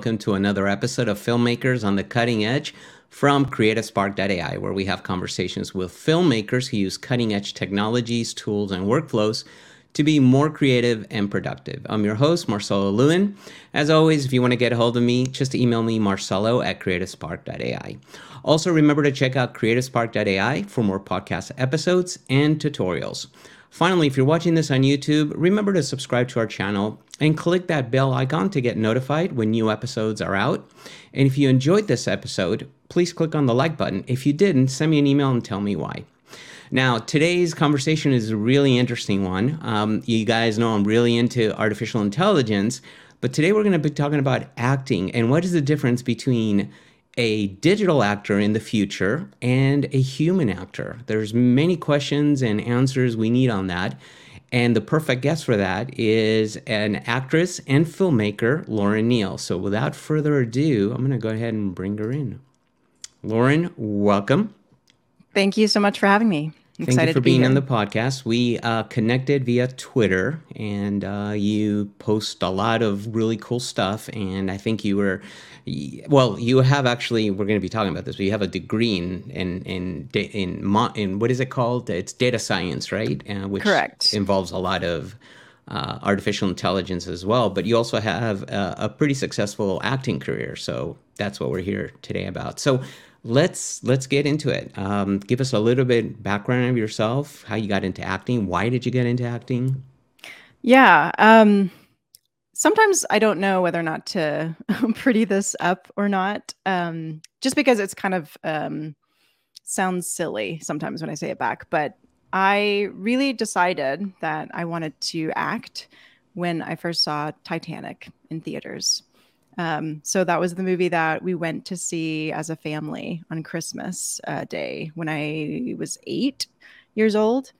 welcome to another episode of Filmmakers on the Cutting Edge from CreativeSpark.ai, where we have conversations with filmmakers who use cutting edge technologies, tools, and workflows to be more creative and productive. I'm your host, Marcelo Lewin. As always, if you want to get a hold of me, just email me, marcelo at creativespark.ai. Also, remember to check out creativespark.ai for more podcast episodes and tutorials. Finally, if you're watching this on YouTube, remember to subscribe to our channel and click that bell icon to get notified when new episodes are out. And if you enjoyed this episode, please click on the like button. If you didn't, send me an email and tell me why. Now, today's conversation is a really interesting one. Um, you guys know I'm really into artificial intelligence, but today we're going to be talking about acting and what is the difference between a digital actor in the future and a human actor. There's many questions and answers we need on that. And the perfect guest for that is an actress and filmmaker, Lauren Neal. So without further ado, I'm going to go ahead and bring her in. Lauren, welcome. Thank you so much for having me. I'm Thank you for be being here. on the podcast. We uh, connected via Twitter, and uh, you post a lot of really cool stuff. And I think you were, well, you have actually. We're going to be talking about this, but you have a degree in in in in, in what is it called? It's data science, right? Uh, which Correct. Involves a lot of uh, artificial intelligence as well. But you also have a, a pretty successful acting career, so that's what we're here today about. So let's let's get into it. Um, give us a little bit background of yourself, how you got into acting, why did you get into acting? Yeah. Um, sometimes I don't know whether or not to pretty this up or not, um, just because it's kind of um, sounds silly sometimes when I say it back. But I really decided that I wanted to act when I first saw Titanic in theaters. Um, so that was the movie that we went to see as a family on Christmas uh, Day when I was eight years old.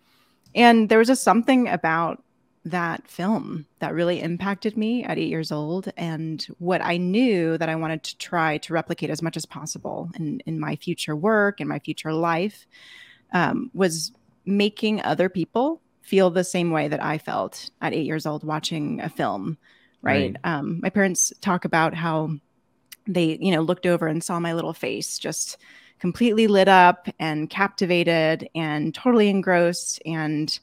And there was just something about that film that really impacted me at eight years old and what I knew that I wanted to try to replicate as much as possible in, in my future work and my future life um, was making other people feel the same way that I felt at eight years old watching a film right? right. Um, my parents talk about how they, you know, looked over and saw my little face just completely lit up and captivated and totally engrossed. And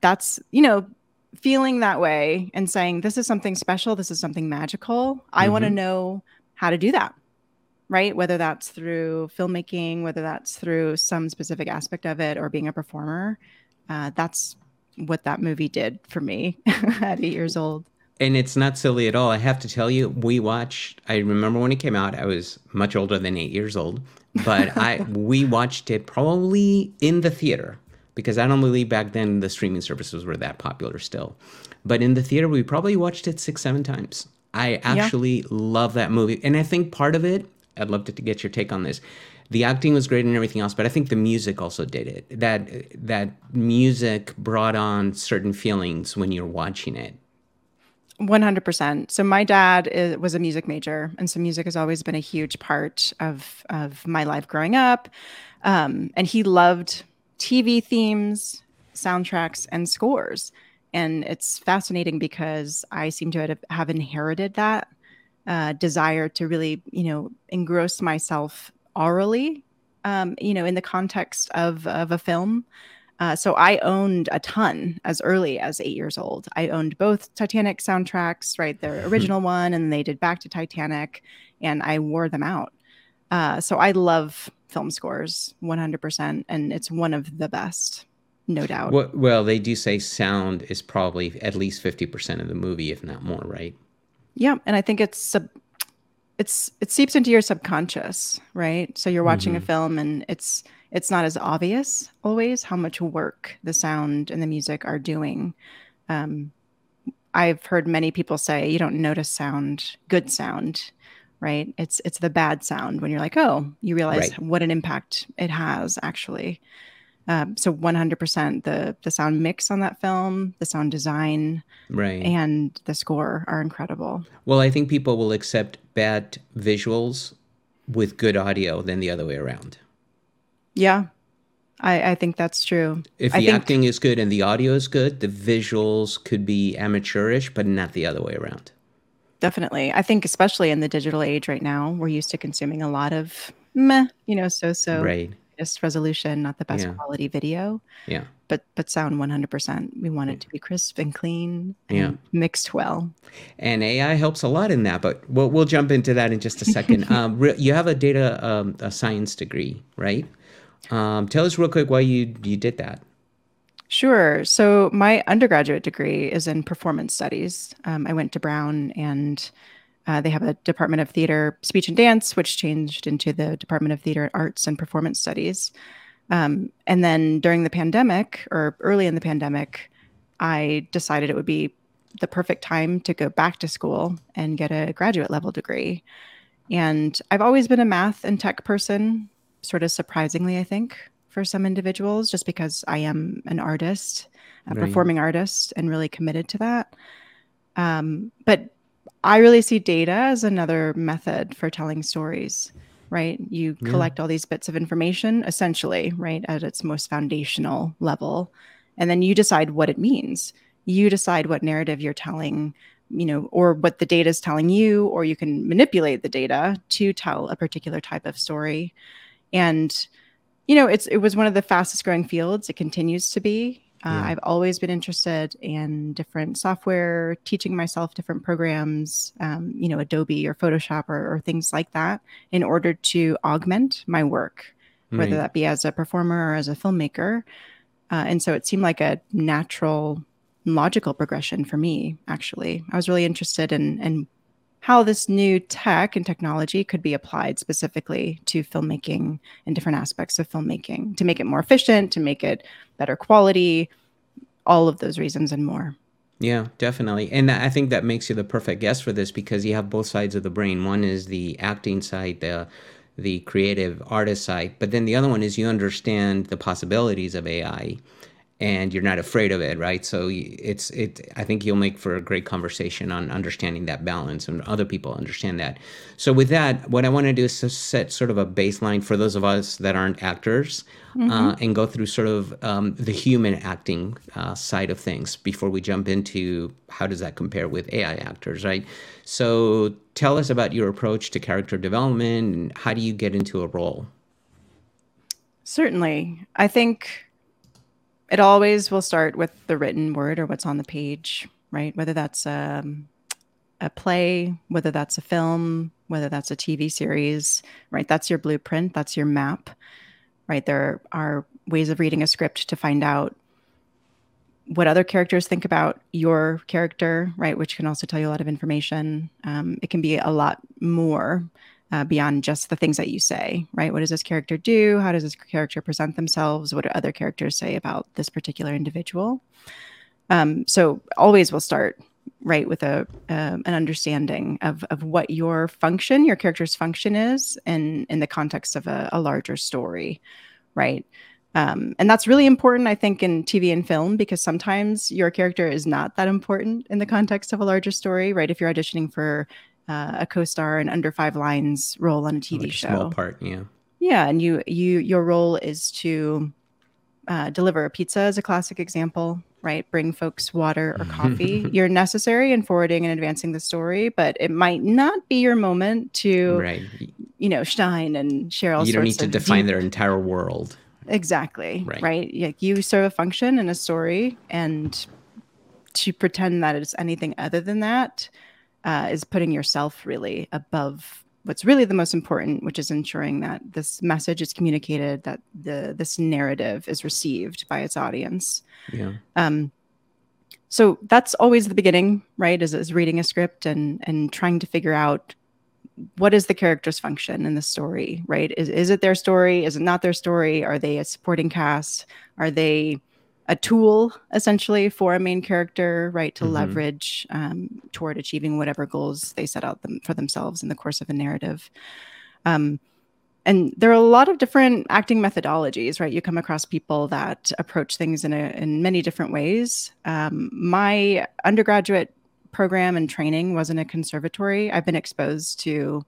that's, you know, feeling that way and saying, this is something special, this is something magical. Mm-hmm. I want to know how to do that. Right. Whether that's through filmmaking, whether that's through some specific aspect of it or being a performer. Uh, that's what that movie did for me at eight years old and it's not silly at all. I have to tell you, we watched. I remember when it came out. I was much older than eight years old, but I we watched it probably in the theater because I don't believe back then the streaming services were that popular still. But in the theater, we probably watched it six, seven times. I actually yeah. love that movie, and I think part of it. I'd love to, to get your take on this. The acting was great and everything else, but I think the music also did it. That that music brought on certain feelings when you're watching it 100%. So my dad is, was a music major, and so music has always been a huge part of of my life growing up. Um, and he loved TV themes, soundtracks, and scores. And it's fascinating because I seem to have, inherited that uh, desire to really, you know, engross myself aurally, um, you know, in the context of of a film. Uh, so I owned a ton as early as eight years old. I owned both Titanic soundtracks, right? Their original one, and they did Back to Titanic, and I wore them out. Uh, so I love film scores 100%, and it's one of the best, no doubt. Well, well, they do say sound is probably at least 50% of the movie, if not more, right? Yeah, and I think it's sub- it's it seeps into your subconscious, right? So you're watching mm-hmm. a film and it's it's not as obvious always how much work the sound and the music are doing. Um, I've heard many people say you don't notice sound, good sound, right? It's it's the bad sound when you're like, oh, you realize right. what an impact it has actually. Um, so 100% the the sound mix on that film, the sound design, right, and the score are incredible. Well, I think people will accept bad visuals with good audio than the other way around. Yeah, I, I think that's true. If the think, acting is good and the audio is good, the visuals could be amateurish, but not the other way around. Definitely. I think especially in the digital age right now, we're used to consuming a lot of meh, you know, so so right just resolution, not the best Yeah. quality video, yeah but but sound 100%. We want it to be crisp and clean Yeah. mixed well. and ai helps a lot in that but we'll, we'll jump into that in just a second um, re- you have a data um, a science degree right um, tell us real quick why you you did that Sure. So my undergraduate degree is in performance studies. Um, I went to Brown, and uh, they have a Department of Theater, Speech and Dance, which changed into the Department of Theater Arts and Performance Studies. Um, and then during the pandemic, or early in the pandemic, I decided it would be the perfect time to go back to school and get a graduate level degree. And I've always been a math and tech person, sort of surprisingly, I think, for some individuals, just because I am an artist, a Right. performing artist, and really committed to that. Um, but I really see data as another method for telling stories, right? You Yeah. collect all these bits of information, essentially, right, at its most foundational level, and then you decide what it means. You decide what narrative you're telling, you know, or what the data is telling you, or you can manipulate the data to tell a particular type of story. And you know, it's it was one of the fastest growing fields. It continues to be. Uh, Yeah. I've always been interested in different software, teaching myself different programs, um, you know, Adobe or Photoshop or, or things like that, in order to augment my work, whether that be as a performer or as a filmmaker. Uh, and so it seemed like a natural, logical progression for me. Actually, I was really interested in in how this new tech and technology could be applied specifically to filmmaking and different aspects of filmmaking to make it more efficient, to make it better quality, all of those reasons and more. Yeah, definitely. And I think that makes you the perfect guest for this because you have both sides of the brain. One is the acting side, the the creative artist side, but then the other one is you understand the possibilities of AI and you're not afraid of it, right? So it's it I think you'll make for a great conversation on understanding that balance and other people understand that. So with that, what I want to do is to set sort of a baseline for those of us that aren't actors uh, and go through sort of um, the human acting uh, side of things before we jump into how does that compare with AI actors, right? So tell us about your approach to character development and how do you get into a role? Certainly. I think it always will start with the written word or what's on the page, right? Whether that's um, a play, whether that's a film, whether that's a TV series, right? That's your blueprint, that's your map, right? There are ways of reading a script to find out what other characters think about your character, right? Which can also tell you a lot of information. Um, it can be a lot more uh, beyond just the things that you say, right? What does this character do? How does this character present themselves? What do other characters say about this particular individual? Um, so always we'll start right with a um an understanding of of what your function, your character's function is, in in the context of a, a larger story, right? Um, and that's really important, I think, in TV and film because sometimes your character is not that important in the context of a larger story, right? If you're auditioning for uh, a co-star an under five lines role on a TV Like a show, small part, yeah. yeah, and you you your role is to uh, deliver a pizza as a classic example, right? Bring folks water or coffee. You're necessary in forwarding and advancing the story, but it might not be your moment to Right. you know shine and share all you don't need to define deep- their entire world. exactly Right. right. Like you serve a function in a story, and to pretend that it's anything other than that uh, is putting yourself really above what's really the most important, which is ensuring that this message is communicated, that the this narrative is received by its audience. Yeah. Um, so that's always the beginning, right? Is, is reading a script and and trying to figure out what is the character's function in the story, right? Is is it their story? Is it not their story? Are they a supporting cast? Are they a tool essentially for a main character, right? To Mhm. leverage um, toward achieving whatever goals they set out them for themselves in the course of a narrative. Um, and there are a lot of different acting methodologies right you come across people that approach things in, a, in many different ways um, my undergraduate program and training was in a conservatory i've been exposed to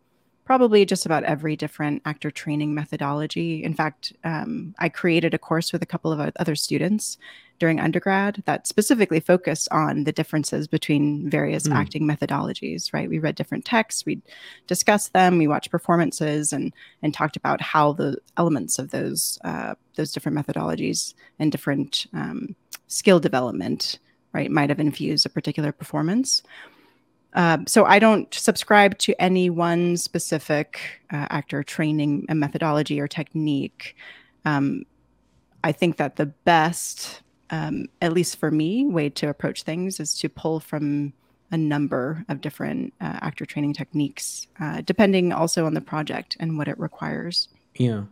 probably just about every different actor training methodology in fact um, i created a course with a couple of other students during undergrad that specifically focused on the differences between various mm. acting methodologies. Right, we read different texts, we discussed them, we watched performances, and and talked about how the elements of those uh, those different methodologies and different um, skill development right might have infused a particular performance. Uh, so I don't subscribe to any one specific uh, actor training a methodology or technique. Um, I think that the best, um, at least for me, way to approach things is to pull from a number of different uh, actor training techniques, uh, depending also on the project and what it requires. Yeah.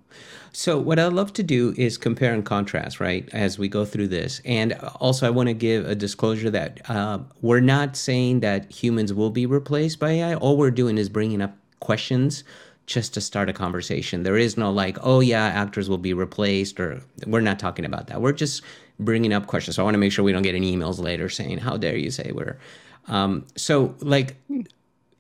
So what I love to do is compare and contrast, right, as we go through this. And also, I want to give a disclosure that uh, we're not saying that humans will be replaced by AI. All we're doing is bringing up questions just to start a conversation. There is no like, oh yeah, actors will be replaced, or we're not talking about that. We're just bringing up questions. So I want to make sure we don't get any emails later saying, how dare you say we're. Um, so like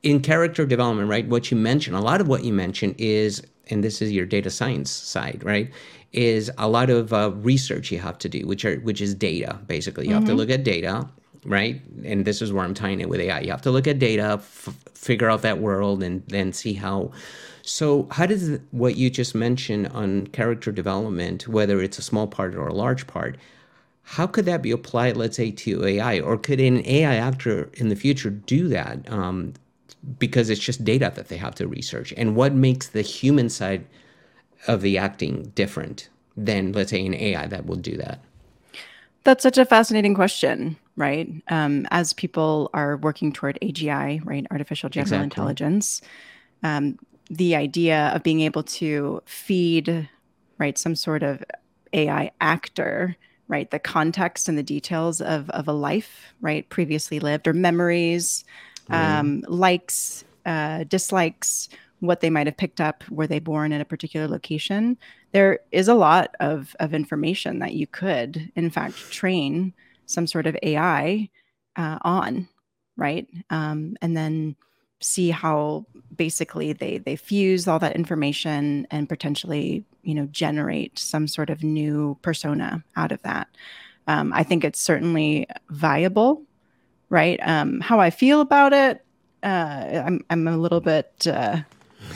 in character development, right? What you mentioned, a lot of what you mentioned is, and this is your data science side, right? Is a lot of uh, research you have to do, which are which is data. Basically, you mm-hmm. have to mm-hmm. look at data, right? And this is where I'm tying it with AI. You have to look at data, f- figure out that world, and then see how so, how does what you just mentioned on character development, whether it's a small part or a large part, how could that be applied, let's say, to AI? Or could an AI actor in the future do that? Um, because it's just data that they have to research. And what makes the human side of the acting different than, let's say, an AI that will do that? That's such a fascinating question, right? Um, as people are working toward AGI, right, artificial general exactly. intelligence, um, the idea of being able to feed right some sort of ai actor right the context and the details of of a life right previously lived or memories um, likes uh, dislikes what they might have picked up were they born in a particular location. There is a lot of of information that you could in fact train some sort of ai uh, on right? Um, and then see how basically they they fuse all that information and potentially you know generate some sort of new persona out of that. Um, i think it's certainly viable right? Um, how i feel about it uh, I'm, I'm a little bit uh,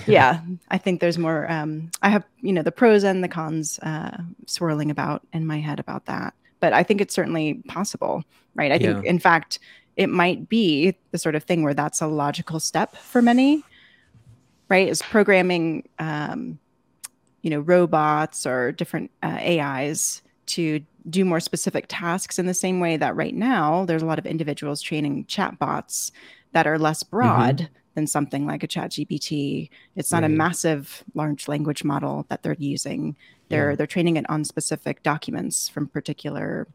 yeah i think there's more um, i have you know the pros and the cons uh, swirling about in my head about that. But i think it's certainly possible right? I yeah. think in fact it might be the sort of thing where that's a logical step for many right? Is programming um, you know robots or different uh, ais to do more specific tasks in the same way that right now there's a lot of individuals training chatbots that are less mm-hmm. broad mm-hmm. than something like a chat gpt it's not right. a massive large language model that they're using they're yeah. they're training it on specific documents from particular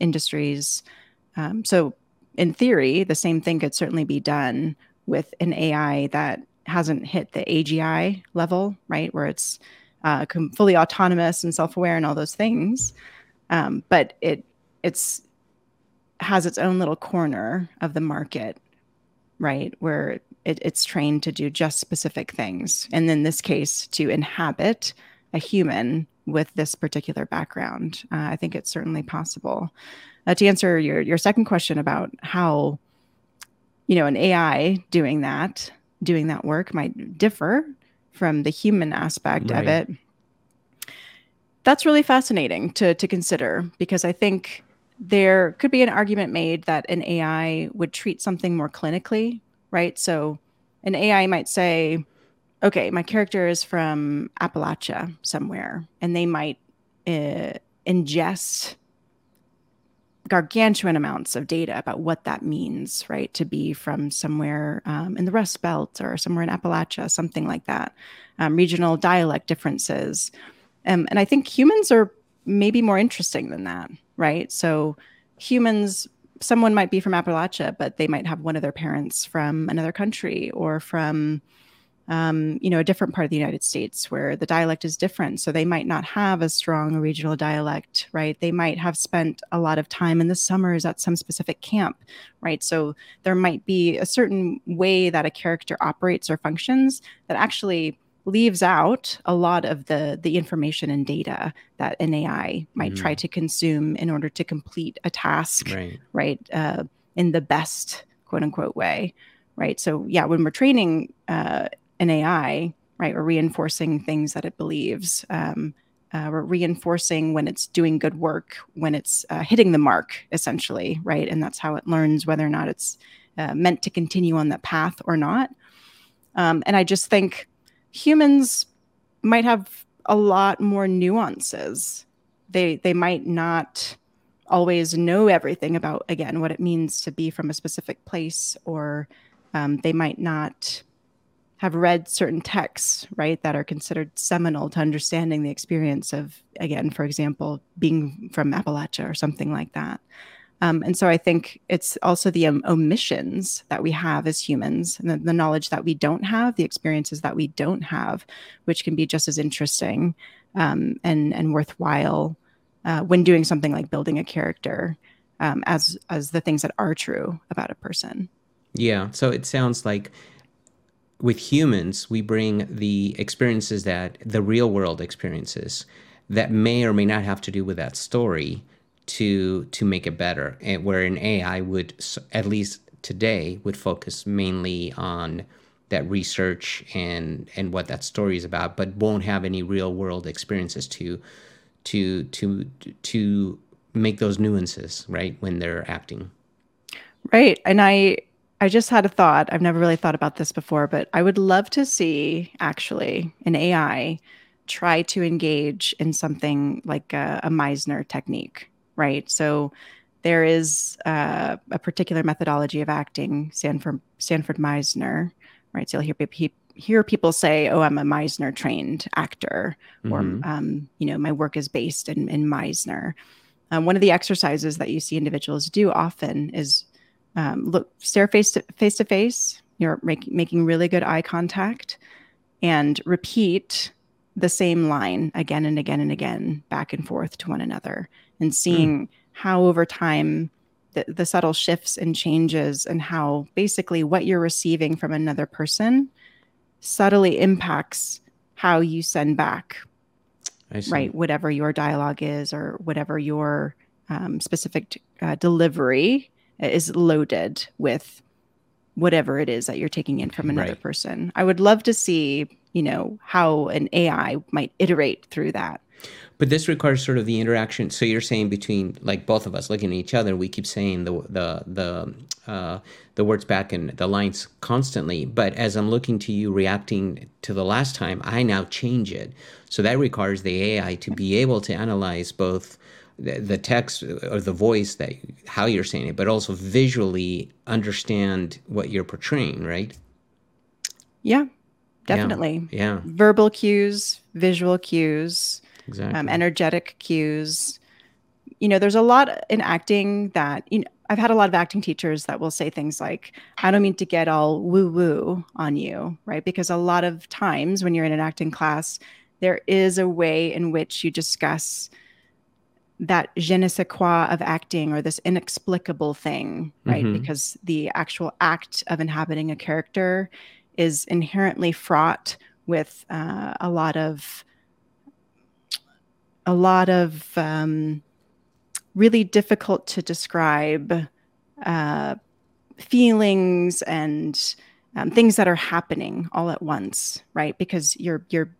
industries um, so in theory, the same thing could certainly be done with an AI that hasn't hit the AGI level, right, where it's uh, fully autonomous and self-aware and all those things. Um, but it it's has its own little corner of the market, right, where it, it's trained to do just specific things, and in this case, to inhabit a human with this particular background. Uh, I think it's certainly possible uh, to answer your your second question about how you know an AI doing that doing that work might differ from the human aspect right. of it. That's really fascinating to to consider because I think there could be an argument made that an AI would treat something more clinically, right? So an AI might say, okay, my character is from Appalachia somewhere, and they might uh, ingest gargantuan amounts of data about what that means, right? To be from somewhere um, in the Rust Belt or somewhere in Appalachia, something like that, um, regional dialect differences. Um, and I think humans are maybe more interesting than that, right? So humans, someone might be from Appalachia, but they might have one of their parents from another country or from um, you know, a different part of the United States where the dialect is different. So they might not have a strong regional dialect, right? They might have spent a lot of time in the summers at some specific camp, right? So there might be a certain way that a character operates or functions that actually leaves out a lot of the the information and data that an AI might mm. try to consume in order to complete a task, right? right uh, in the best quote unquote way, right? So yeah, when we're training uh, an AI, right, we're reinforcing things that it believes. Um, uh, we're reinforcing when it's doing good work, when it's uh, hitting the mark, essentially, right? And that's how it learns whether or not it's uh, meant to continue on that path or not. Um, and I just think humans might have a lot more nuances. They they might not always know everything about again what it means to be from a specific place, or um, they might not have read certain texts, right, that are considered seminal to understanding the experience of, again, for example, being from Appalachia or something like that. Um, and so I think it's also the um, omissions that we have as humans, and the, the, knowledge that we don't have, the experiences that we don't have, which can be just as interesting um, and and worthwhile uh, when doing something like building a character, um, as as the things that are true about a person. Yeah. So it sounds like with humans, we bring the experiences that the real world experiences that may or may not have to do with that story to to make it better and where an ai would at least today would focus mainly on that research and and what that story is about but won't have any real world experiences to to to to make those nuances right when they're acting. Right and i i just had a thought. I've never really thought about this before but i would love to see actually an ai try to engage in something like a, a meisner technique right? So there is uh, a particular methodology of acting, Sanford Sanford Meisner, right? So you'll hear, he, hear people say, "Oh, I'm a Meisner trained actor," mm-hmm. or um, you know, my work is based in, in Meisner. Um, one of the exercises that you see individuals do often is um, look stare face to face to face. You're make, making really good eye contact, and repeat the same line again and again and again, back and forth to one another and seeing mm. how over time the, the subtle shifts and changes and how basically what you're receiving from another person subtly impacts how you send back right whatever your dialogue is or whatever your um, specific uh, delivery is loaded with whatever it is that you're taking in from another right. person i would love to see you know how an ai might iterate through that but this requires sort of the interaction. So you're saying between like both of us looking at each other, we keep saying the the the uh, the words back and the lines constantly. But as I'm looking to you reacting to the last time, I now change it. So that requires the AI to be able to analyze both the, the text or the voice that how you're saying it, but also visually understand what you're portraying, right? Yeah, definitely. Yeah. yeah. Verbal cues, visual cues exactly. um, energetic cues. You know, there's a lot in acting that, you know, I've had a lot of acting teachers that will say things like, I don't mean to get all woo woo on you, right? Because a lot of times when you're in an acting class, there is a way in which you discuss that je ne sais quoi of acting or this inexplicable thing, right? Mm-hmm. Because the actual act of inhabiting a character is inherently fraught with uh, a lot of a lot of um, really difficult to describe uh, feelings and um, things that are happening all at once, right? Because you're you're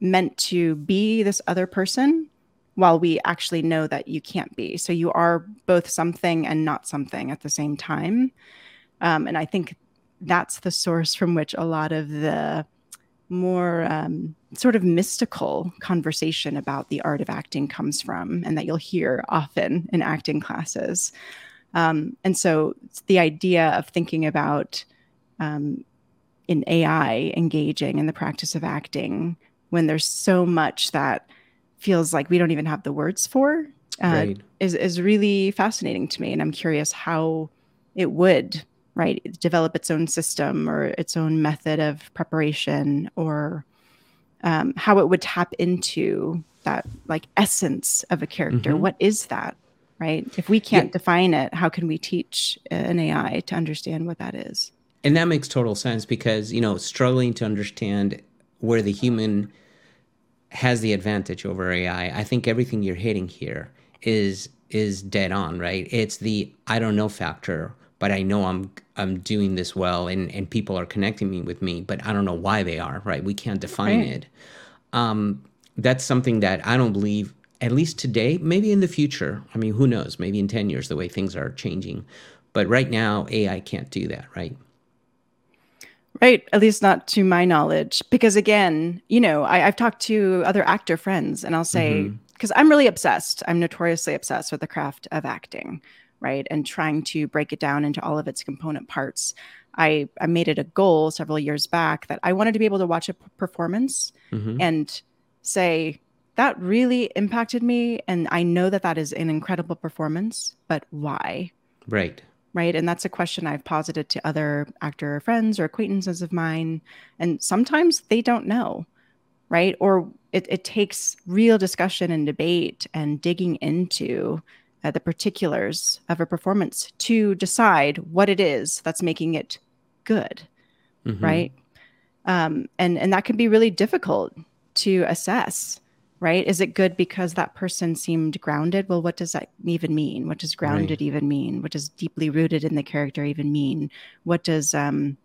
meant to be this other person while we actually know that you can't be. So you are both something and not something at the same time. Um, and I think that's the source from which a lot of the more um, sort of mystical conversation about the art of acting comes from, and that you'll hear often in acting classes. Um, and so the idea of thinking about um, in AI engaging in the practice of acting when there's so much that feels like we don't even have the words for uh, right. is, is really fascinating to me. And I'm curious how it would right develop its own system or its own method of preparation or um, how it would tap into that like essence of a character mm-hmm. what is that right if we can't yeah. define it how can we teach an ai to understand what that is and that makes total sense because you know struggling to understand where the human has the advantage over AI. I think everything you're hitting here is is dead on, right? It's the I don't know factor, but I know I'm I'm doing this well and and people are connecting me with me, but I don't know why they are, right? We can't define right. it. Um, that's something that I don't believe at least today, maybe in the future. I mean, who knows? Maybe in 10 years the way things are changing. But right now AI can't do that, right? Right, at least not to my knowledge. Because again, you know, I, have talked to other actor friends and I'll say, because mm-hmm. I'm really obsessed, I'm notoriously obsessed with the craft of acting, right? And trying to break it down into all of its component parts. I, I made it a goal several years back that I wanted to be able to watch a performance mm-hmm. and say, that really impacted me. And I know that that is an incredible performance, but why? Right right? And that's a question I've posited to other actor friends or acquaintances of mine. And sometimes they don't know, right? Or it, it takes real discussion and debate and digging into uh, the particulars of a performance to decide what it is that's making it good, mm-hmm. right? Um, and and that can be really difficult to assess right? Is it good because that person seemed grounded? Well, what does that even mean? What does grounded right. even mean? What does deeply rooted in the character even mean? What does um,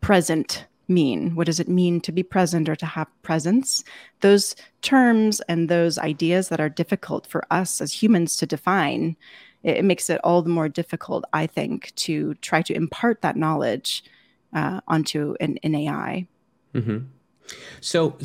present mean? What does it mean to be present or to have presence? Those terms and those ideas that are difficult for us as humans to define, it, makes it all the more difficult, I think, to try to impart that knowledge uh, onto an, an AI. Mm-hmm. So,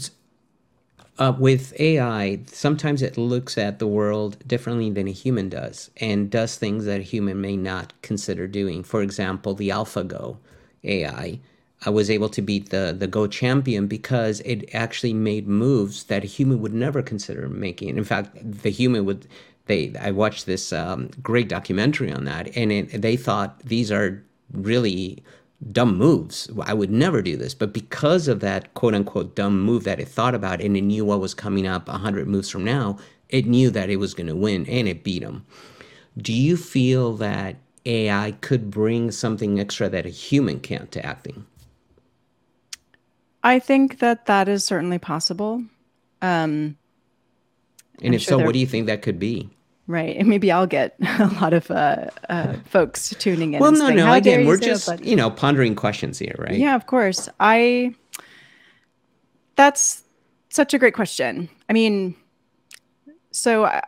uh, with AI, sometimes it looks at the world differently than a human does and does things that a human may not consider doing. For example, the AlphaGo AI I was able to beat the, the Go champion because it actually made moves that a human would never consider making. In fact, the human would. They, I watched this um, great documentary on that, and it, they thought these are really dumb moves. I would never do this. But because of that quote unquote dumb move that it thought about and it knew what was coming up 100 moves from now, it knew that it was going to win and it beat him. Do you feel that AI could bring something extra that a human can't to acting? I think that that is certainly possible. Um, and I'm if sure so, what do you think that could be? Right. And maybe I'll get a lot of uh, uh, folks tuning in. Well, no, saying, no. Again, we're just, you know, pondering questions here, right? Yeah, of course. I, that's such a great question. I mean, so I,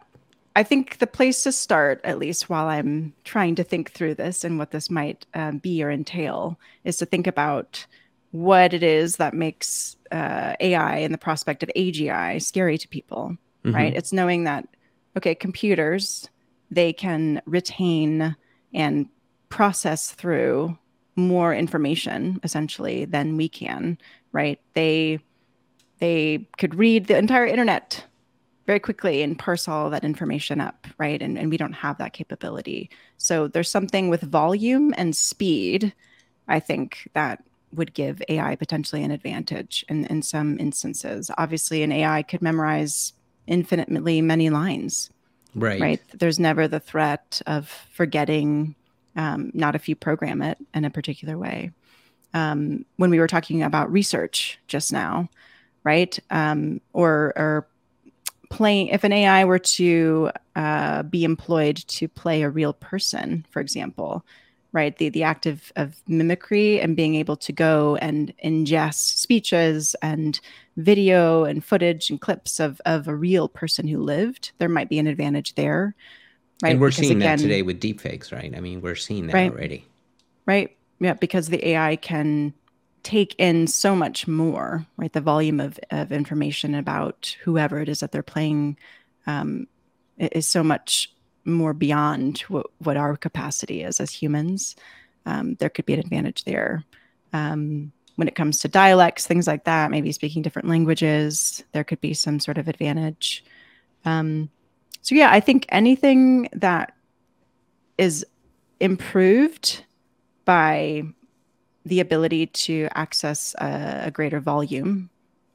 I think the place to start, at least while I'm trying to think through this and what this might um, be or entail, is to think about what it is that makes uh, AI and the prospect of AGI scary to people, mm-hmm. right? It's knowing that okay, computers, they can retain and process through more information essentially than we can, right? They they could read the entire internet very quickly and parse all that information up, right? And, and we don't have that capability. So there's something with volume and speed, I think, that would give AI potentially an advantage in, in some instances. Obviously, an AI could memorize infinitely many lines. Right. Right. There's never the threat of forgetting, um, not if you program it in a particular way. Um, when we were talking about research just now, right? Um, or, or playing, if an AI were to uh, be employed to play a real person, for example, right? The the act of, of mimicry and being able to go and ingest speeches and video and footage and clips of of a real person who lived. There might be an advantage there right? And we're because seeing again, that today with deepfakes right? I mean we're seeing that right, already. Right. Yeah because the ai can take in so much more right? The volume of, of information about whoever it is that they're playing um, is so much more beyond what, what our capacity is as humans, um, there could be an advantage there. Um, when it comes to dialects, things like that, maybe speaking different languages, there could be some sort of advantage. Um, so, yeah, I think anything that is improved by the ability to access a, a greater volume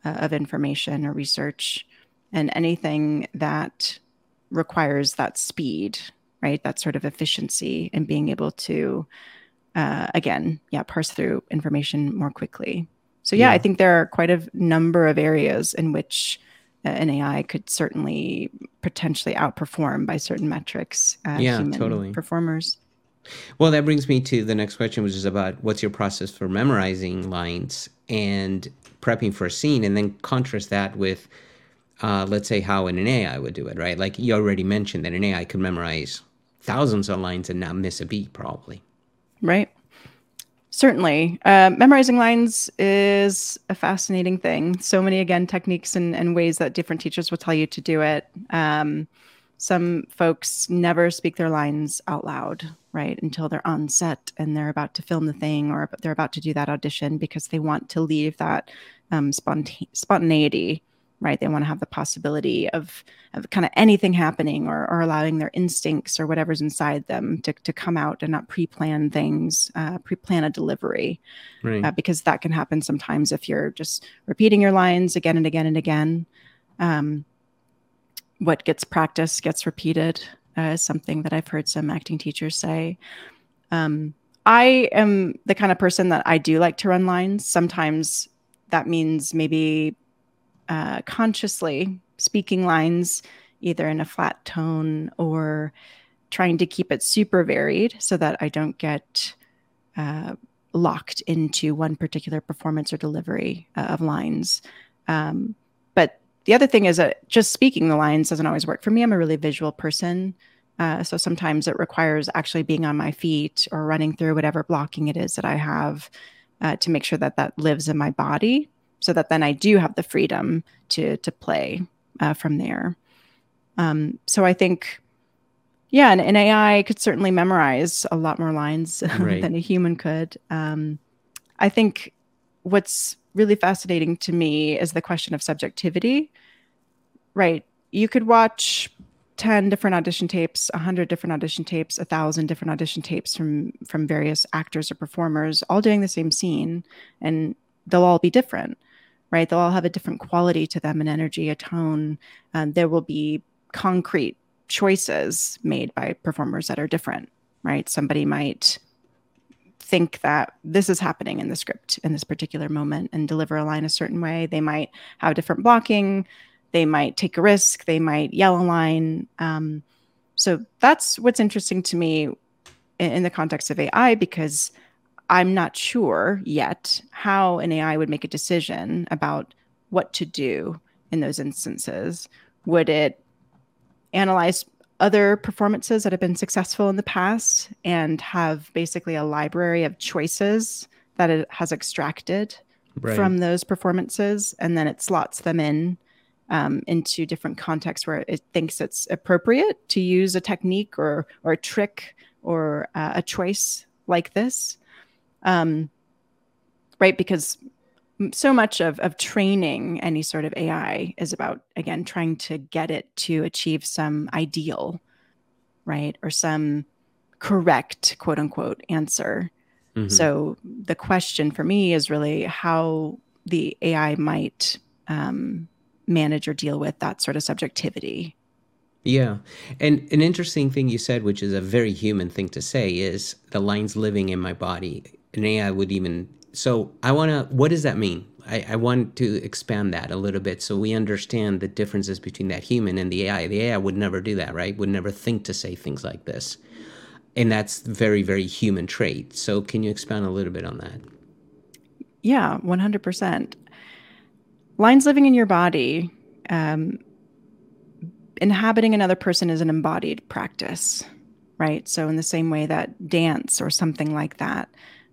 uh, of information or research, and anything that requires that speed, right? That sort of efficiency and being able to, uh, again, yeah, parse through information more quickly. So yeah, yeah, I think there are quite a number of areas in which uh, an AI could certainly potentially outperform by certain metrics uh, yeah, human totally. performers. Well, that brings me to the next question, which is about what's your process for memorizing lines and prepping for a scene, and then contrast that with, uh, let's say, how an AI would do it, right? Like you already mentioned that an AI could memorize thousands of lines and not miss a beat, probably. Right. Certainly. Uh, memorizing lines is a fascinating thing. So many, again, techniques and, and ways that different teachers will tell you to do it. Um, some folks never speak their lines out loud, right, until they're on set and they're about to film the thing or they're about to do that audition because they want to leave that um, sponta- spontaneity right? They want to have the possibility of, of kind of anything happening or, or allowing their instincts or whatever's inside them to, to come out and not pre-plan things, uh, pre-plan a delivery, right. uh, because that can happen sometimes if you're just repeating your lines again and again and again. Um, what gets practiced gets repeated uh, is something that I've heard some acting teachers say. Um, I am the kind of person that I do like to run lines. Sometimes that means maybe uh, consciously speaking lines either in a flat tone or trying to keep it super varied so that I don't get uh, locked into one particular performance or delivery uh, of lines. Um, but the other thing is that just speaking the lines doesn't always work for me. I'm a really visual person. Uh, so sometimes it requires actually being on my feet or running through whatever blocking it is that I have uh, to make sure that that lives in my body so that then I do have the freedom to to play uh, from there. Um, so I think, yeah, an, an, AI could certainly memorize a lot more lines right. than a human could. Um, I think what's really fascinating to me is the question of subjectivity. Right, you could watch 10 different audition tapes 100 different audition tapes 1000 different audition tapes from from various actors or performers all doing the same scene and they'll all be different right? They'll all have a different quality to them, an energy, a tone. Um, there will be concrete choices made by performers that are different, right? Somebody might think that this is happening in the script in this particular moment and deliver a line a certain way. They might have different blocking. They might take a risk. They might yell a line. Um, so that's what's interesting to me in, in the context of AI because I'm not sure yet how an AI would make a decision about what to do in those instances. Would it analyze other performances that have been successful in the past and have basically a library of choices that it has extracted right. from those performances and then it slots them in um, into different contexts where it thinks it's appropriate to use a technique or or a trick or uh, a choice like this um, right? Because so much of, of training any sort of AI is about, again, trying to get it to achieve some ideal, right? Or some correct, quote unquote, answer. Mm-hmm. So the question for me is really how the AI might um, manage or deal with that sort of subjectivity. Yeah. And an interesting thing you said, which is a very human thing to say, is the lines living in my body an AI would even. So I want to. What does that mean? I, I want to expand that a little bit so we understand the differences between that human and the AI. The AI would never do that, right? Would never think to say things like this, and that's very, very human trait. So can you expand a little bit on that? Yeah, one hundred percent. Lines living in your body. Um, inhabiting another person is an embodied practice, right? So, in the same way that dance or something like that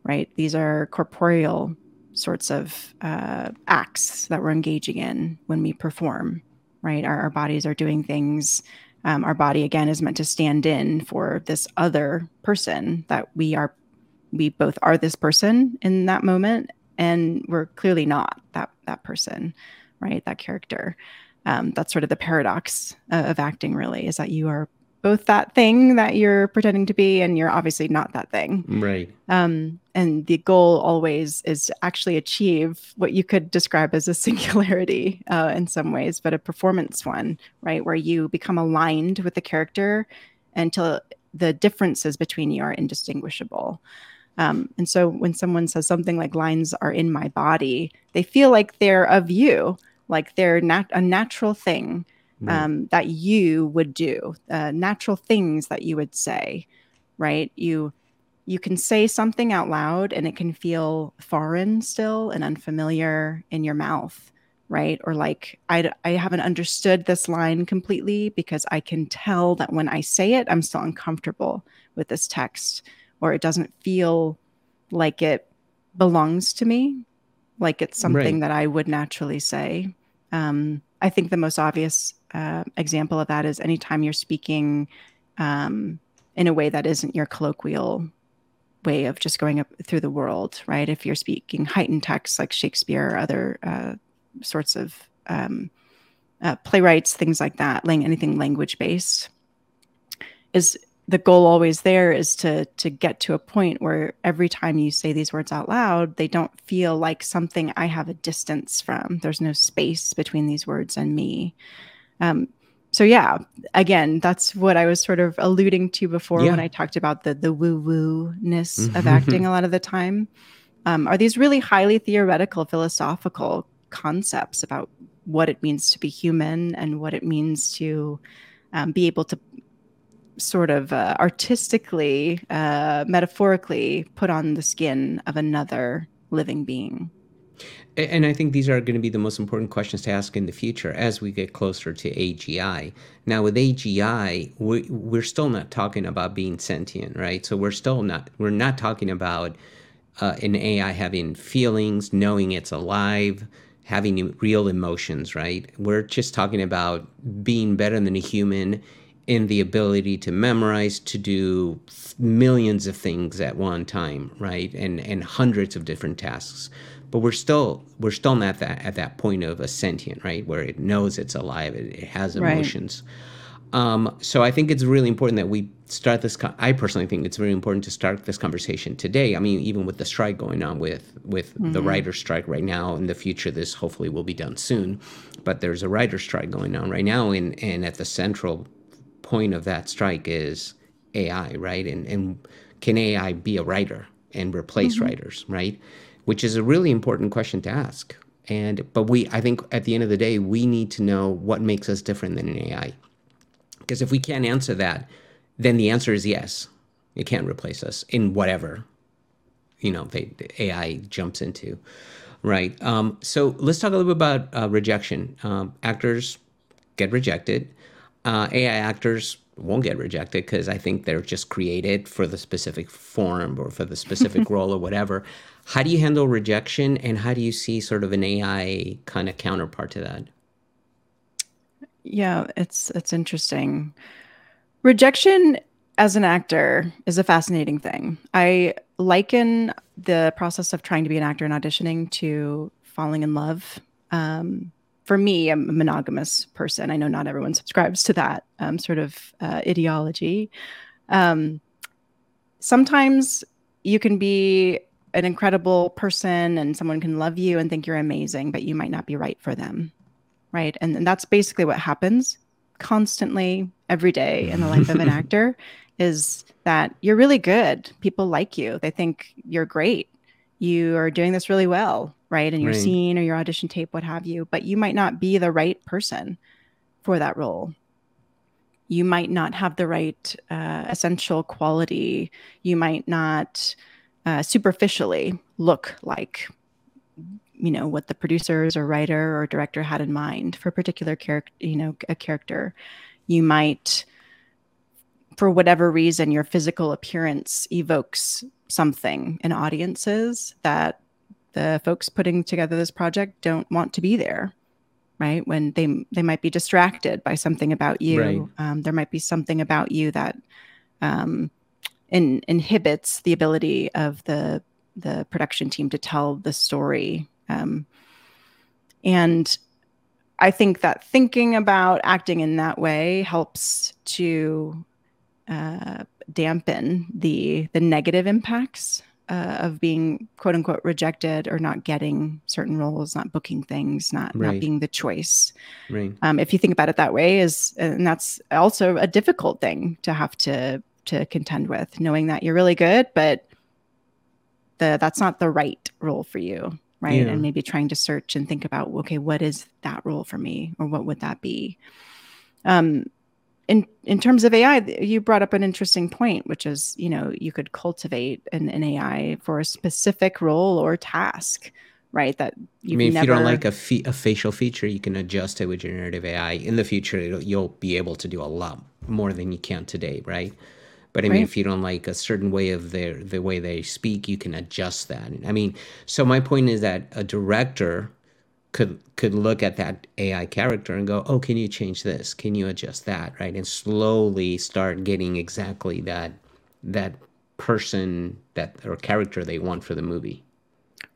right? These are corporeal sorts of uh, acts that we're engaging in when we perform, right? Our, our bodies are doing things. Um, our body, again, is meant to stand in for this other person that we are, we both are this person in that moment, and we're clearly not that that person, right? That character. Um, that's sort of the paradox of acting, really, is that you are both that thing that you're pretending to be and you're obviously not that thing. Right. Um, and the goal always is to actually achieve what you could describe as a singularity uh, in some ways but a performance one right? Where you become aligned with the character until the differences between you are indistinguishable. Um, and so when someone says something like lines are in my body, they feel like they're of you, like they're nat- a natural thing um, that you would do, uh, natural things that you would say, right? You you can say something out loud and it can feel foreign still and unfamiliar in your mouth right or like I, I haven't understood this line completely because i can tell that when i say it i'm still uncomfortable with this text or it doesn't feel like it belongs to me like it's something right. that i would naturally say um, i think the most obvious uh, example of that is anytime you're speaking um, in a way that isn't your colloquial way of just going up through the world, right? If you're speaking heightened texts like Shakespeare or other uh, sorts of um, uh, playwrights, things like that, lang- anything language based, is the goal always there is to to get to a point where every time you say these words out loud, they don't feel like something I have a distance from. There's no space between these words and me. Um, so yeah, again, that's what I was sort of alluding to before yeah. when I talked about the the woo woo ness of mm-hmm. acting a lot of the time. Um, are these really highly theoretical, philosophical concepts about what it means to be human and what it means to um, be able to sort of uh, artistically, uh, metaphorically put on the skin of another living being. And I think these are going to be the most important questions to ask in the future as we get closer to AGI. Now, with AGI, we, we're still not talking about being sentient, right? So we're still not we're not talking about uh, an AI having feelings, knowing it's alive, having real emotions, right? We're just talking about being better than a human in the ability to memorize, to do millions of things at one time, right? And and hundreds of different tasks but we're still we're still not that at that point of a sentient right where it knows it's alive it, it has emotions right. um, so i think it's really important that we start this i personally think it's very important to start this conversation today i mean even with the strike going on with with mm-hmm. the writer strike right now in the future this hopefully will be done soon but there's a writer strike going on right now and and at the central point of that strike is ai right and and can ai be a writer and replace mm-hmm. writers right which is a really important question to ask. And but we I think at the end of the day we need to know what makes us different than an AI. Because if we can't answer that, then the answer is yes. It can't replace us in whatever you know they, the AI jumps into, right? Um, so let's talk a little bit about uh, rejection. Um, actors get rejected. Uh, AI actors won't get rejected because I think they're just created for the specific form or for the specific role or whatever. How do you handle rejection and how do you see sort of an AI kind of counterpart to that? Yeah, it's it's interesting. Rejection as an actor is a fascinating thing. I liken the process of trying to be an actor and auditioning to falling in love. Um, for me, I'm a monogamous person. I know not everyone subscribes to that um, sort of uh, ideology. Um, sometimes you can be an incredible person and someone can love you and think you're amazing, but you might not be right for them. Right. And, and that's basically what happens constantly every day in the life of an actor is that you're really good. People like you. They think you're great. You are doing this really well, right? And your right. scene or your audition tape, what have you, but you might not be the right person for that role. You might not have the right uh, essential quality. You might not uh, superficially look like you know what the producers or writer or director had in mind for a particular character you know a character you might for whatever reason your physical appearance evokes something in audiences that the folks putting together this project don't want to be there right when they they might be distracted by something about you right. um, there might be something about you that um, in, inhibits the ability of the the production team to tell the story. Um, and I think that thinking about acting in that way helps to uh, dampen the the negative impacts uh, of being quote unquote rejected or not getting certain roles, not booking things, not right. not being the choice. Right. Um, if you think about it that way, is and that's also a difficult thing to have to to contend with, knowing that you're really good, but the that's not the right role for you right yeah. and maybe trying to search and think about okay what is that role for me or what would that be um in in terms of ai you brought up an interesting point which is you know you could cultivate an, an ai for a specific role or task right that you I mean, if you don't like a, fe- a facial feature you can adjust it with generative ai in the future you'll be able to do a lot more than you can today right but I mean, right. if you don't like a certain way of their the way they speak, you can adjust that. I mean, so my point is that a director could could look at that AI character and go, "Oh, can you change this? Can you adjust that?" Right, and slowly start getting exactly that that person that or character they want for the movie.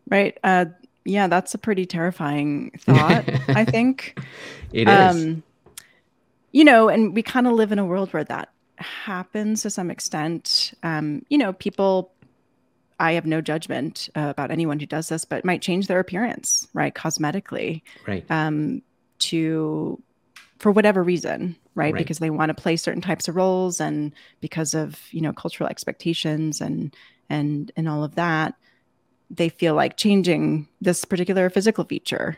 Right. Uh, yeah, that's a pretty terrifying thought. I think it um, is. You know, and we kind of live in a world where that happens to some extent. Um, you know, people, I have no judgment uh, about anyone who does this, but might change their appearance, right? Cosmetically. Right. Um, to, for whatever reason, right? right? Because they want to play certain types of roles and because of, you know, cultural expectations and, and, and all of that, they feel like changing this particular physical feature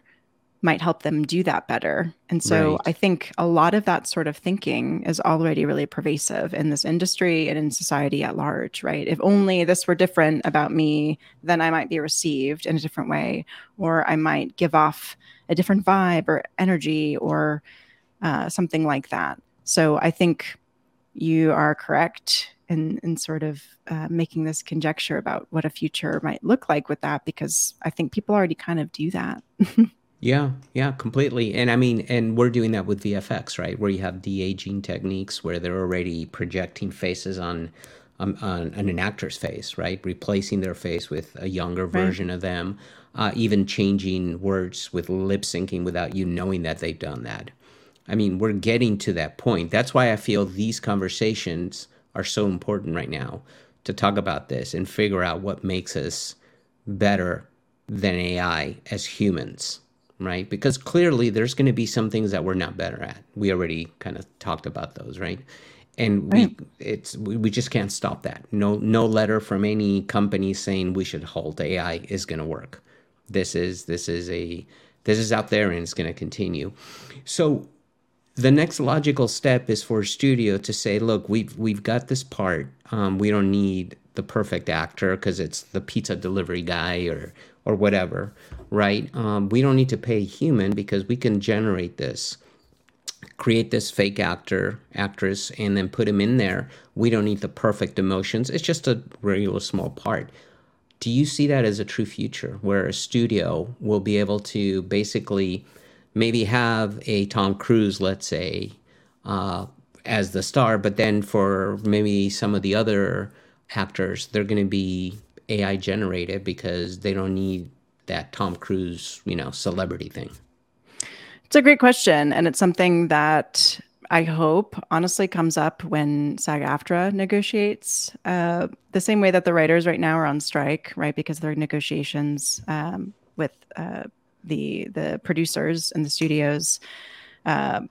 might help them do that better. And so right. I think a lot of that sort of thinking is already really pervasive in this industry and in society at large, right? If only this were different about me, then I might be received in a different way, or I might give off a different vibe or energy or uh, something like that. So I think you are correct in, in sort of uh, making this conjecture about what a future might look like with that, because I think people already kind of do that. Yeah, yeah, completely. And I mean, and we're doing that with VFX, right? Where you have de aging techniques where they're already projecting faces on, um, on, on an actor's face, right? Replacing their face with a younger version right. of them, uh, even changing words with lip syncing without you knowing that they've done that. I mean, we're getting to that point. That's why I feel these conversations are so important right now to talk about this and figure out what makes us better than AI as humans right? Because clearly there's going to be some things that we're not better at. We already kind of talked about those, right? And right. we it's we, we just can't stop that. No no letter from any company saying we should halt AI is going to work. This is this is a this is out there and it's going to continue. So the next logical step is for a studio to say, look, we've we've got this part. Um, we don't need the perfect actor because it's the pizza delivery guy or or whatever right? Um, we don't need to pay a human because we can generate this, create this fake actor, actress, and then put him in there. We don't need the perfect emotions. It's just a regular small part. Do you see that as a true future where a studio will be able to basically maybe have a Tom Cruise, let's say, uh, as the star, but then for maybe some of the other actors, they're going to be AI generated because they don't need that Tom Cruise, you know, celebrity thing? It's a great question. And it's something that I hope honestly comes up when SAG AFTRA negotiates uh, the same way that the writers right now are on strike, right? Because their negotiations um, with uh, the the producers and the studios. Uh,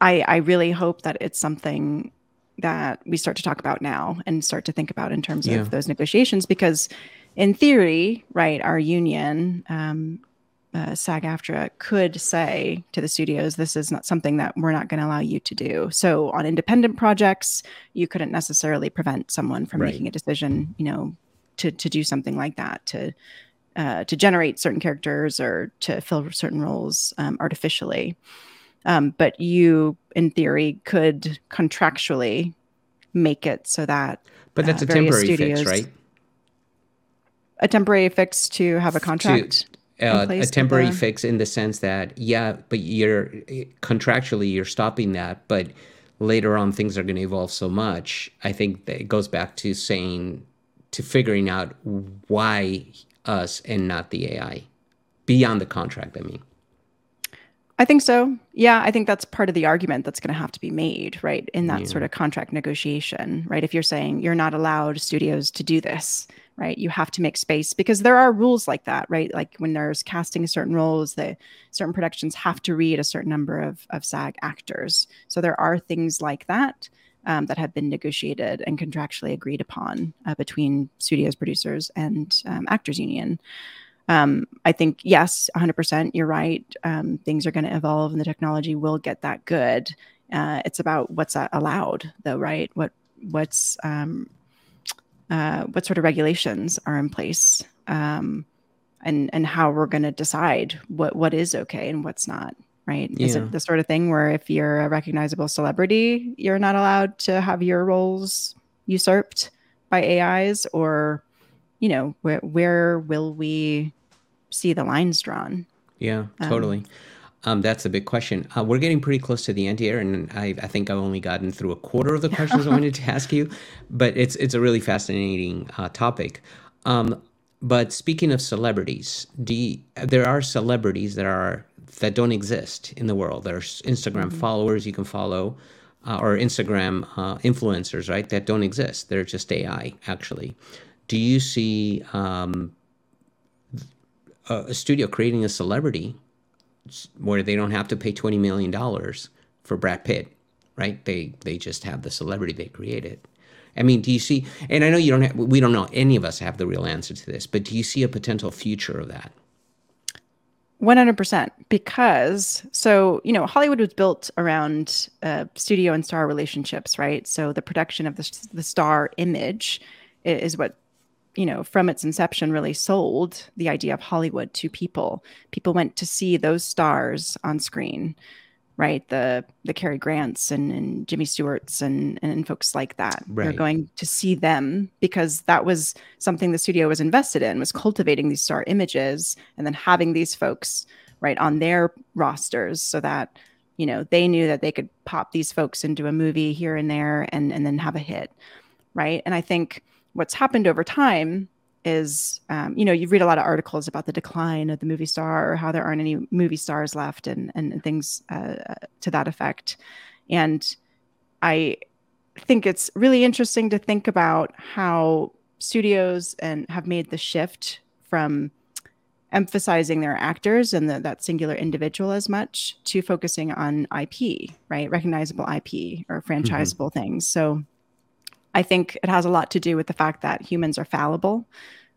I I really hope that it's something that we start to talk about now and start to think about in terms yeah. of those negotiations because in theory, right, our union, um, uh, SAG AFTRA could say to the studios, this is not something that we're not going to allow you to do. So on independent projects, you couldn't necessarily prevent someone from right. making a decision, you know, to, to do something like that, to, uh, to generate certain characters or to fill certain roles um, artificially. Um, but you, in theory, could contractually make it so that. But that's uh, a temporary studios, fix, right? a temporary fix to have a contract to, uh, a temporary the... fix in the sense that yeah but you're contractually you're stopping that but later on things are going to evolve so much i think that it goes back to saying to figuring out why us and not the ai beyond the contract i mean I think so. Yeah, I think that's part of the argument that's going to have to be made, right? In that yeah. sort of contract negotiation, right? If you're saying you're not allowed studios to do this, right? You have to make space because there are rules like that, right? Like when there's casting certain roles, that certain productions have to read a certain number of, of SAG actors. So there are things like that. um, that have been negotiated and contractually agreed upon uh, between studios, producers, and um, actors union. Um, I think yes, 100%. You're right. Um, things are going to evolve, and the technology will get that good. Uh, it's about what's allowed, though, right? What what's um, uh, what sort of regulations are in place, um, and and how we're going to decide what what is okay and what's not right? Yeah. Is it the sort of thing where if you're a recognizable celebrity, you're not allowed to have your roles usurped by AIs, or you know, where where will we see the lines drawn? Yeah, um, totally. Um, um, that's a big question. Uh, we're getting pretty close to the end here, and I, I, think I've only gotten through a quarter of the questions I wanted to ask you, but it's it's a really fascinating uh, topic. Um, but speaking of celebrities, you, there are celebrities that are that don't exist in the world. There's Instagram mm-hmm. followers you can follow, uh, or Instagram uh, influencers, right? That don't exist. They're just AI, actually. Do you see um, a, studio creating a celebrity where they don't have to pay twenty million dollars for Brad Pitt, right? They they just have the celebrity they created. I mean, do you see? And I know you don't have. We don't know. Any of us have the real answer to this, but do you see a potential future of that? 100% because so you know hollywood was built around uh, studio and star relationships right so the production of the, the star image is what you know from its inception really sold the idea of hollywood to people people went to see those stars on screen right? The the Cary Grants and, and Jimmy Stewarts and, and folks like that. Right. They're going to see them because that was something the studio was invested in, was cultivating these star images and then having these folks right on their rosters so that you know they knew that they could pop these folks into a movie here and there and and then have a hit right and i think what's happened over time is um, you know you read a lot of articles about the decline of the movie star or how there aren't any movie stars left and and things uh, to that effect. And i think it's really interesting to think about how studios and have made the shift from emphasizing their actors and the, that singular individual as much to focusing on ip right? Recognizable ip or franchisable mm-hmm. things. So I think it has a lot to do with the fact that humans are fallible,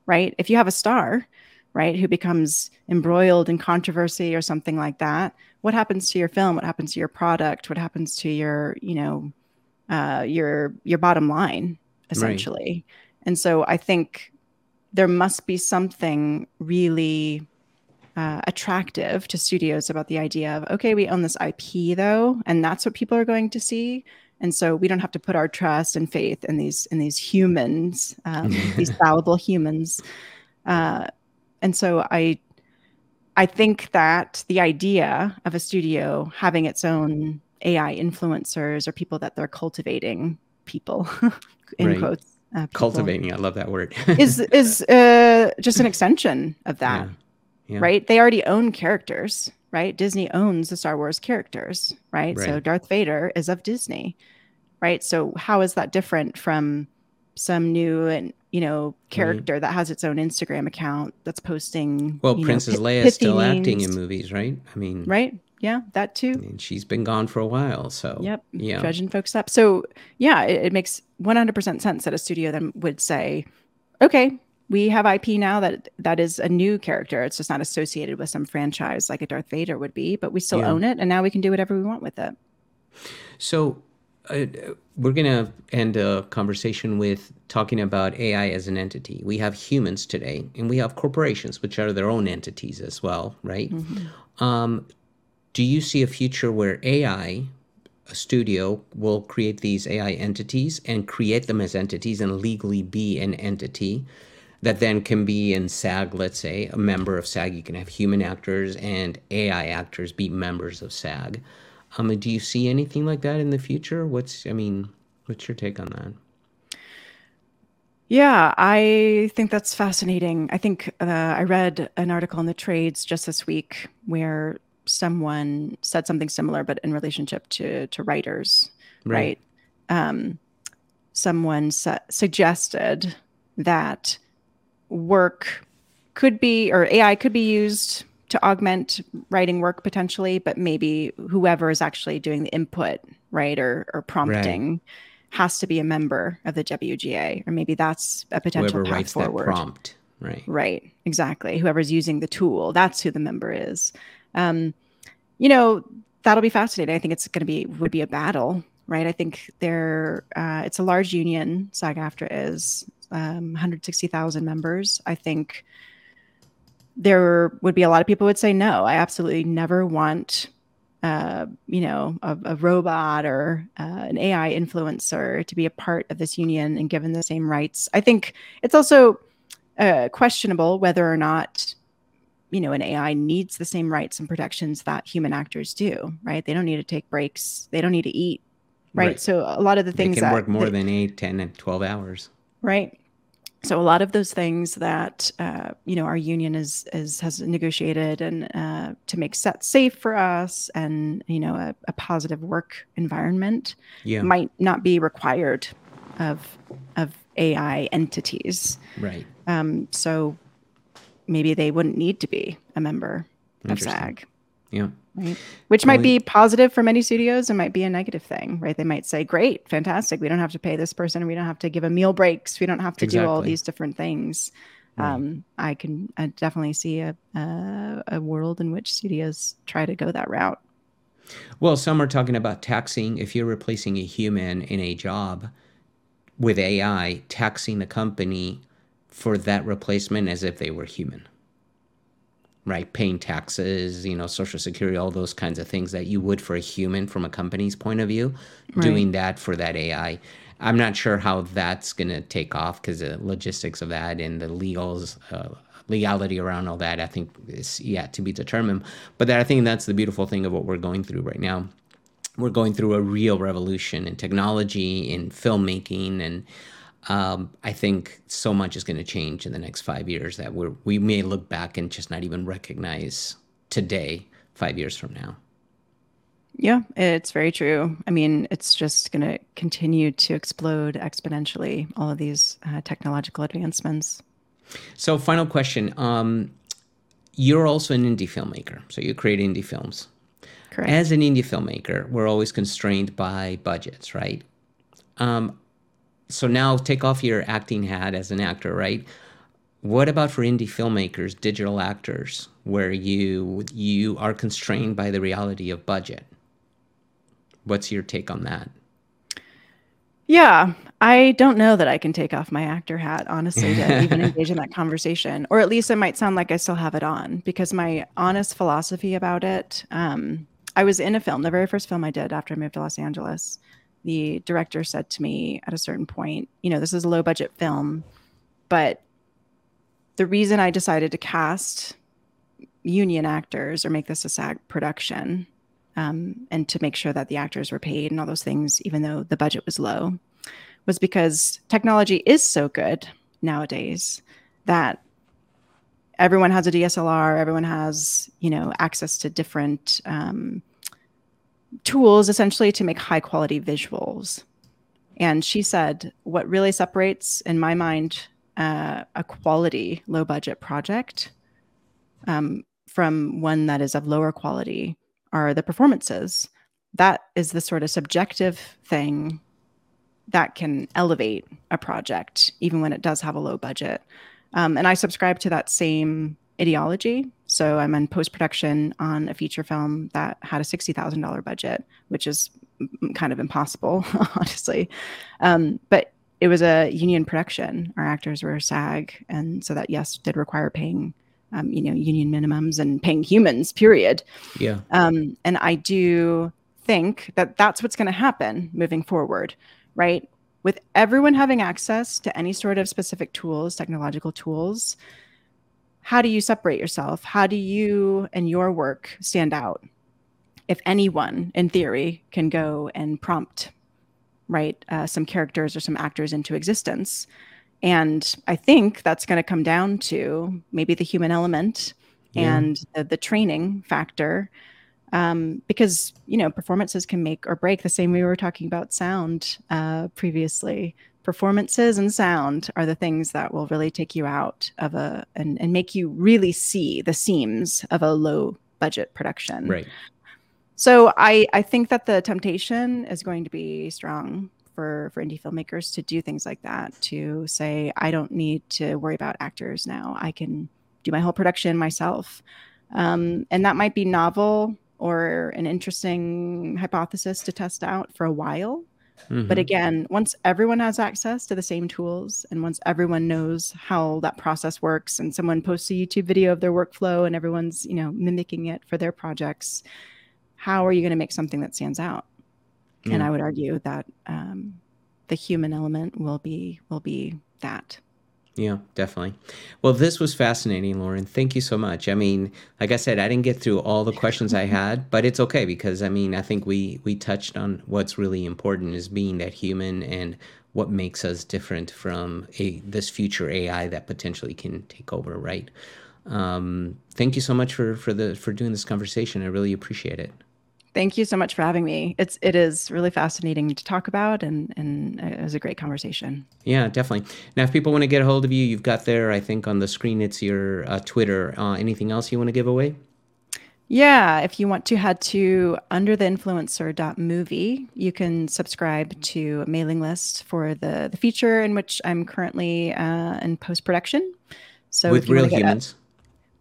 right? If you have a star, right, who becomes embroiled in controversy or something like that, what happens to your film? What happens to your product? What happens to your, you know, uh, your your bottom line essentially? Right. And so I think there must be something really uh, attractive to studios about the idea of okay, we own this IP though, and that's what people are going to see and so we don't have to put our trust and faith in these in these humans um, these fallible humans uh, and so i i think that the idea of a studio having its own ai influencers or people that they're cultivating people in right. quotes uh, cultivating i love that word is is uh, just an extension of that yeah. Yeah. right they already own characters right? Disney owns the Star Wars characters, right? right? So Darth Vader is of Disney, right? So how is that different from some new and you know mm-hmm. character right. that has its own Instagram account that's posting? Well, Princess know, Leia is still acting in movies, right? I mean, right? Yeah, that too. I mean, she's been gone for a while, so yep, yeah, dredging folks up. So yeah, it, it makes one hundred percent sense that a studio then would say, okay, we have IP now that that is a new character. It's just not associated with some franchise like a Darth Vader would be, but we still yeah. own it, and now we can do whatever we want with it. So uh, we're going to end a conversation with talking about AI as an entity. We have humans today, and we have corporations, which are their own entities as well, right? Mm-hmm. Um, do you see a future where AI, a studio, will create these AI entities and create them as entities and legally be an entity? that then can be in SAG, let's say, a member of SAG. You can have human actors and AI actors be members of SAG. Um, do you see anything like that in the future? What's, I mean, what's your take on that? Yeah, I think that's fascinating. I think uh, I read an article in the trades just this week where someone said something similar, but in relationship to to writers, right? right? Um, someone su- suggested that work could be or AI could be used to augment writing work potentially, but maybe whoever is actually doing the input, right, or or prompting, has to be a member of the WGA, or maybe that's a potential Whoever path forward. that prompt, right? Right, exactly. Whoever's using the tool, that's who the member is. Um, you know, that'll be fascinating. I think it's going to be would be a battle, right? I think there uh, it's a large union. SAG-AFTRA is um, 160,000 members. I think there would be a lot of people would say no. I absolutely never want uh, you know, a, a robot or uh, an AI influencer to be a part of this union and given the same rights. I think it's also uh, questionable whether or not, you know, an AI needs the same rights and protections that human actors do. Right? They don't need to take breaks. They don't need to eat. Right. right. So a lot of the things they can that, work more that, than eight, 10, and 12 hours. Right so a lot of those things that uh, you know our union is, is has negotiated and uh, to make set safe for us and you know a, a positive work environment yeah. might not be required of of AI entities. Right. Um, so maybe they wouldn't need to be a member of SAG. Yeah. Right. Which might be positive for many studios and might be a negative thing, right? They might say, great, fantastic. We don't have to pay this person. We don't have to give them meal breaks. We don't have to exactly. do all these different things. Right. Um, I can I definitely see a, a, a world in which studios try to go that route. Well, some are talking about taxing. If you're replacing a human in a job with AI, taxing the company for that replacement as if they were human right? Paying taxes, you know, social security, all those kinds of things that you would for a human from a company's point of view, right. doing that for that AI. I'm not sure how that's going to take off because the logistics of that and the legals, uh, legality around all that, I think is yet to be determined. But that, I think that's the beautiful thing of what we're going through right now. We're going through a real revolution in technology, in filmmaking, and um, I think so much is going to change in the next five years that we we may look back and just not even recognize today, five years from now. Yeah, it's very true. I mean, it's just going to continue to explode exponentially, all of these uh, technological advancements. So, final question. Um, you're also an indie filmmaker, so you create indie films. Correct. As an indie filmmaker, we're always constrained by budgets, right? Um, so now take off your acting hat as an actor, right? What about for indie filmmakers, digital actors, where you you are constrained by the reality of budget? What's your take on that? Yeah, I don't know that I can take off my actor hat, honestly, to even engage in that conversation. Or at least it might sound like I still have it on because my honest philosophy about it. Um, I was in a film, the very first film I did after I moved to Los Angeles the director said to me at a certain point, you know, this is a low budget film, but the reason I decided to cast union actors or make this a SAG production um, and to make sure that the actors were paid and all those things, even though the budget was low, was because technology is so good nowadays that everyone has a DSLR, everyone has, you know, access to different um, tools essentially to make high quality visuals. And she said, what really separates, in my mind, uh, a quality low budget project um, from one that is of lower quality are the performances. That is the sort of subjective thing that can elevate a project, even when it does have a low budget. Um, and I subscribe to that same ideology. So I'm in post production on a feature film that had a $60,000 budget, which is kind of impossible, honestly. Um, but it was a union production. Our actors were SAG. And so that, yes, did require paying. Um, you know, union minimums and paying humans, period. Yeah. Um, and I do think that that's what's going to happen moving forward, right? With everyone having access to any sort of specific tools, technological tools, how do you separate yourself? How do you and your work stand out? If anyone, in theory, can go and prompt, right, uh, some characters or some actors into existence. And I think that's going to come down to maybe the human element yeah. and the, the, training factor. Um, because, you know, performances can make or break the same way we were talking about sound uh, previously performances and sound are the things that will really take you out of a and, and make you really see the seams of a low budget production right so i i think that the temptation is going to be strong for for indie filmmakers to do things like that. To say, I don't need to worry about actors now. I can do my whole production myself, um, and that might be novel or an interesting hypothesis to test out for a while. Mm-hmm. But again, once everyone has access to the same tools and once everyone knows how that process works and someone posts a YouTube video of their workflow and everyone's, you know, mimicking it for their projects, how are you going to make something that stands out? And I would argue that um, the human element will be will be that. Yeah, definitely. Well, this was fascinating, Lauren. Thank you so much. I mean, like I said, I didn't get through all the questions I had, but it's okay because I mean, I think we we touched on what's really important is being that human and what makes us different from a this future AI that potentially can take over, right? Um, thank you so much for for the for doing this conversation. I really appreciate it. Thank you so much for having me. It's it is really fascinating to talk about, and and it was a great conversation. Yeah, definitely. Now, if people want to get a hold of you, you've got there. I think on the screen it's your uh, Twitter. Uh, anything else you want to give away? Yeah, if you want to head to undertheinfluencer.movie, you can subscribe to a mailing list for the the feature in which I'm currently uh, in post production. So with real humans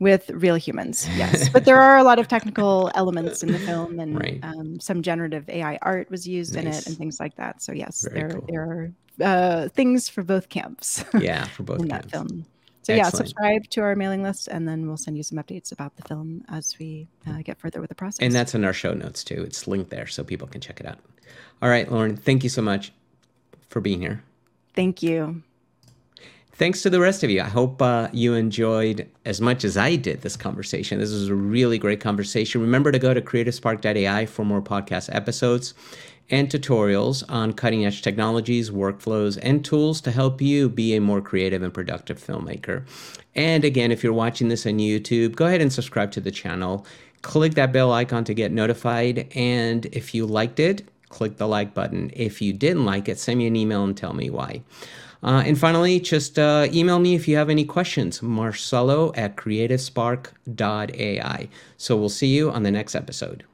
with real humans yes but there are a lot of technical elements in the film and right. um, some generative ai art was used nice. in it and things like that so yes Very there cool. there are uh, things for both camps yeah for both in camps. that film so Excellent. yeah subscribe to our mailing list and then we'll send you some updates about the film as we uh, get further with the process and that's in our show notes too it's linked there so people can check it out all right lauren thank you so much for being here thank you thanks to the rest of you. I hope uh, you enjoyed as much as I did this conversation. This was a really great conversation. Remember to go to creativespark.ai for more podcast episodes and tutorials on cutting edge technologies, workflows, and tools to help you be a more creative and productive filmmaker. And again, if you're watching this on YouTube, go ahead and subscribe to the channel. Click that bell icon to get notified. And if you liked it, click the like button. If you didn't like it, send me an email and tell me why. Uh, and finally, just uh, email me if you have any questions, marcelo at creativespark.ai. So we'll see you on the next episode.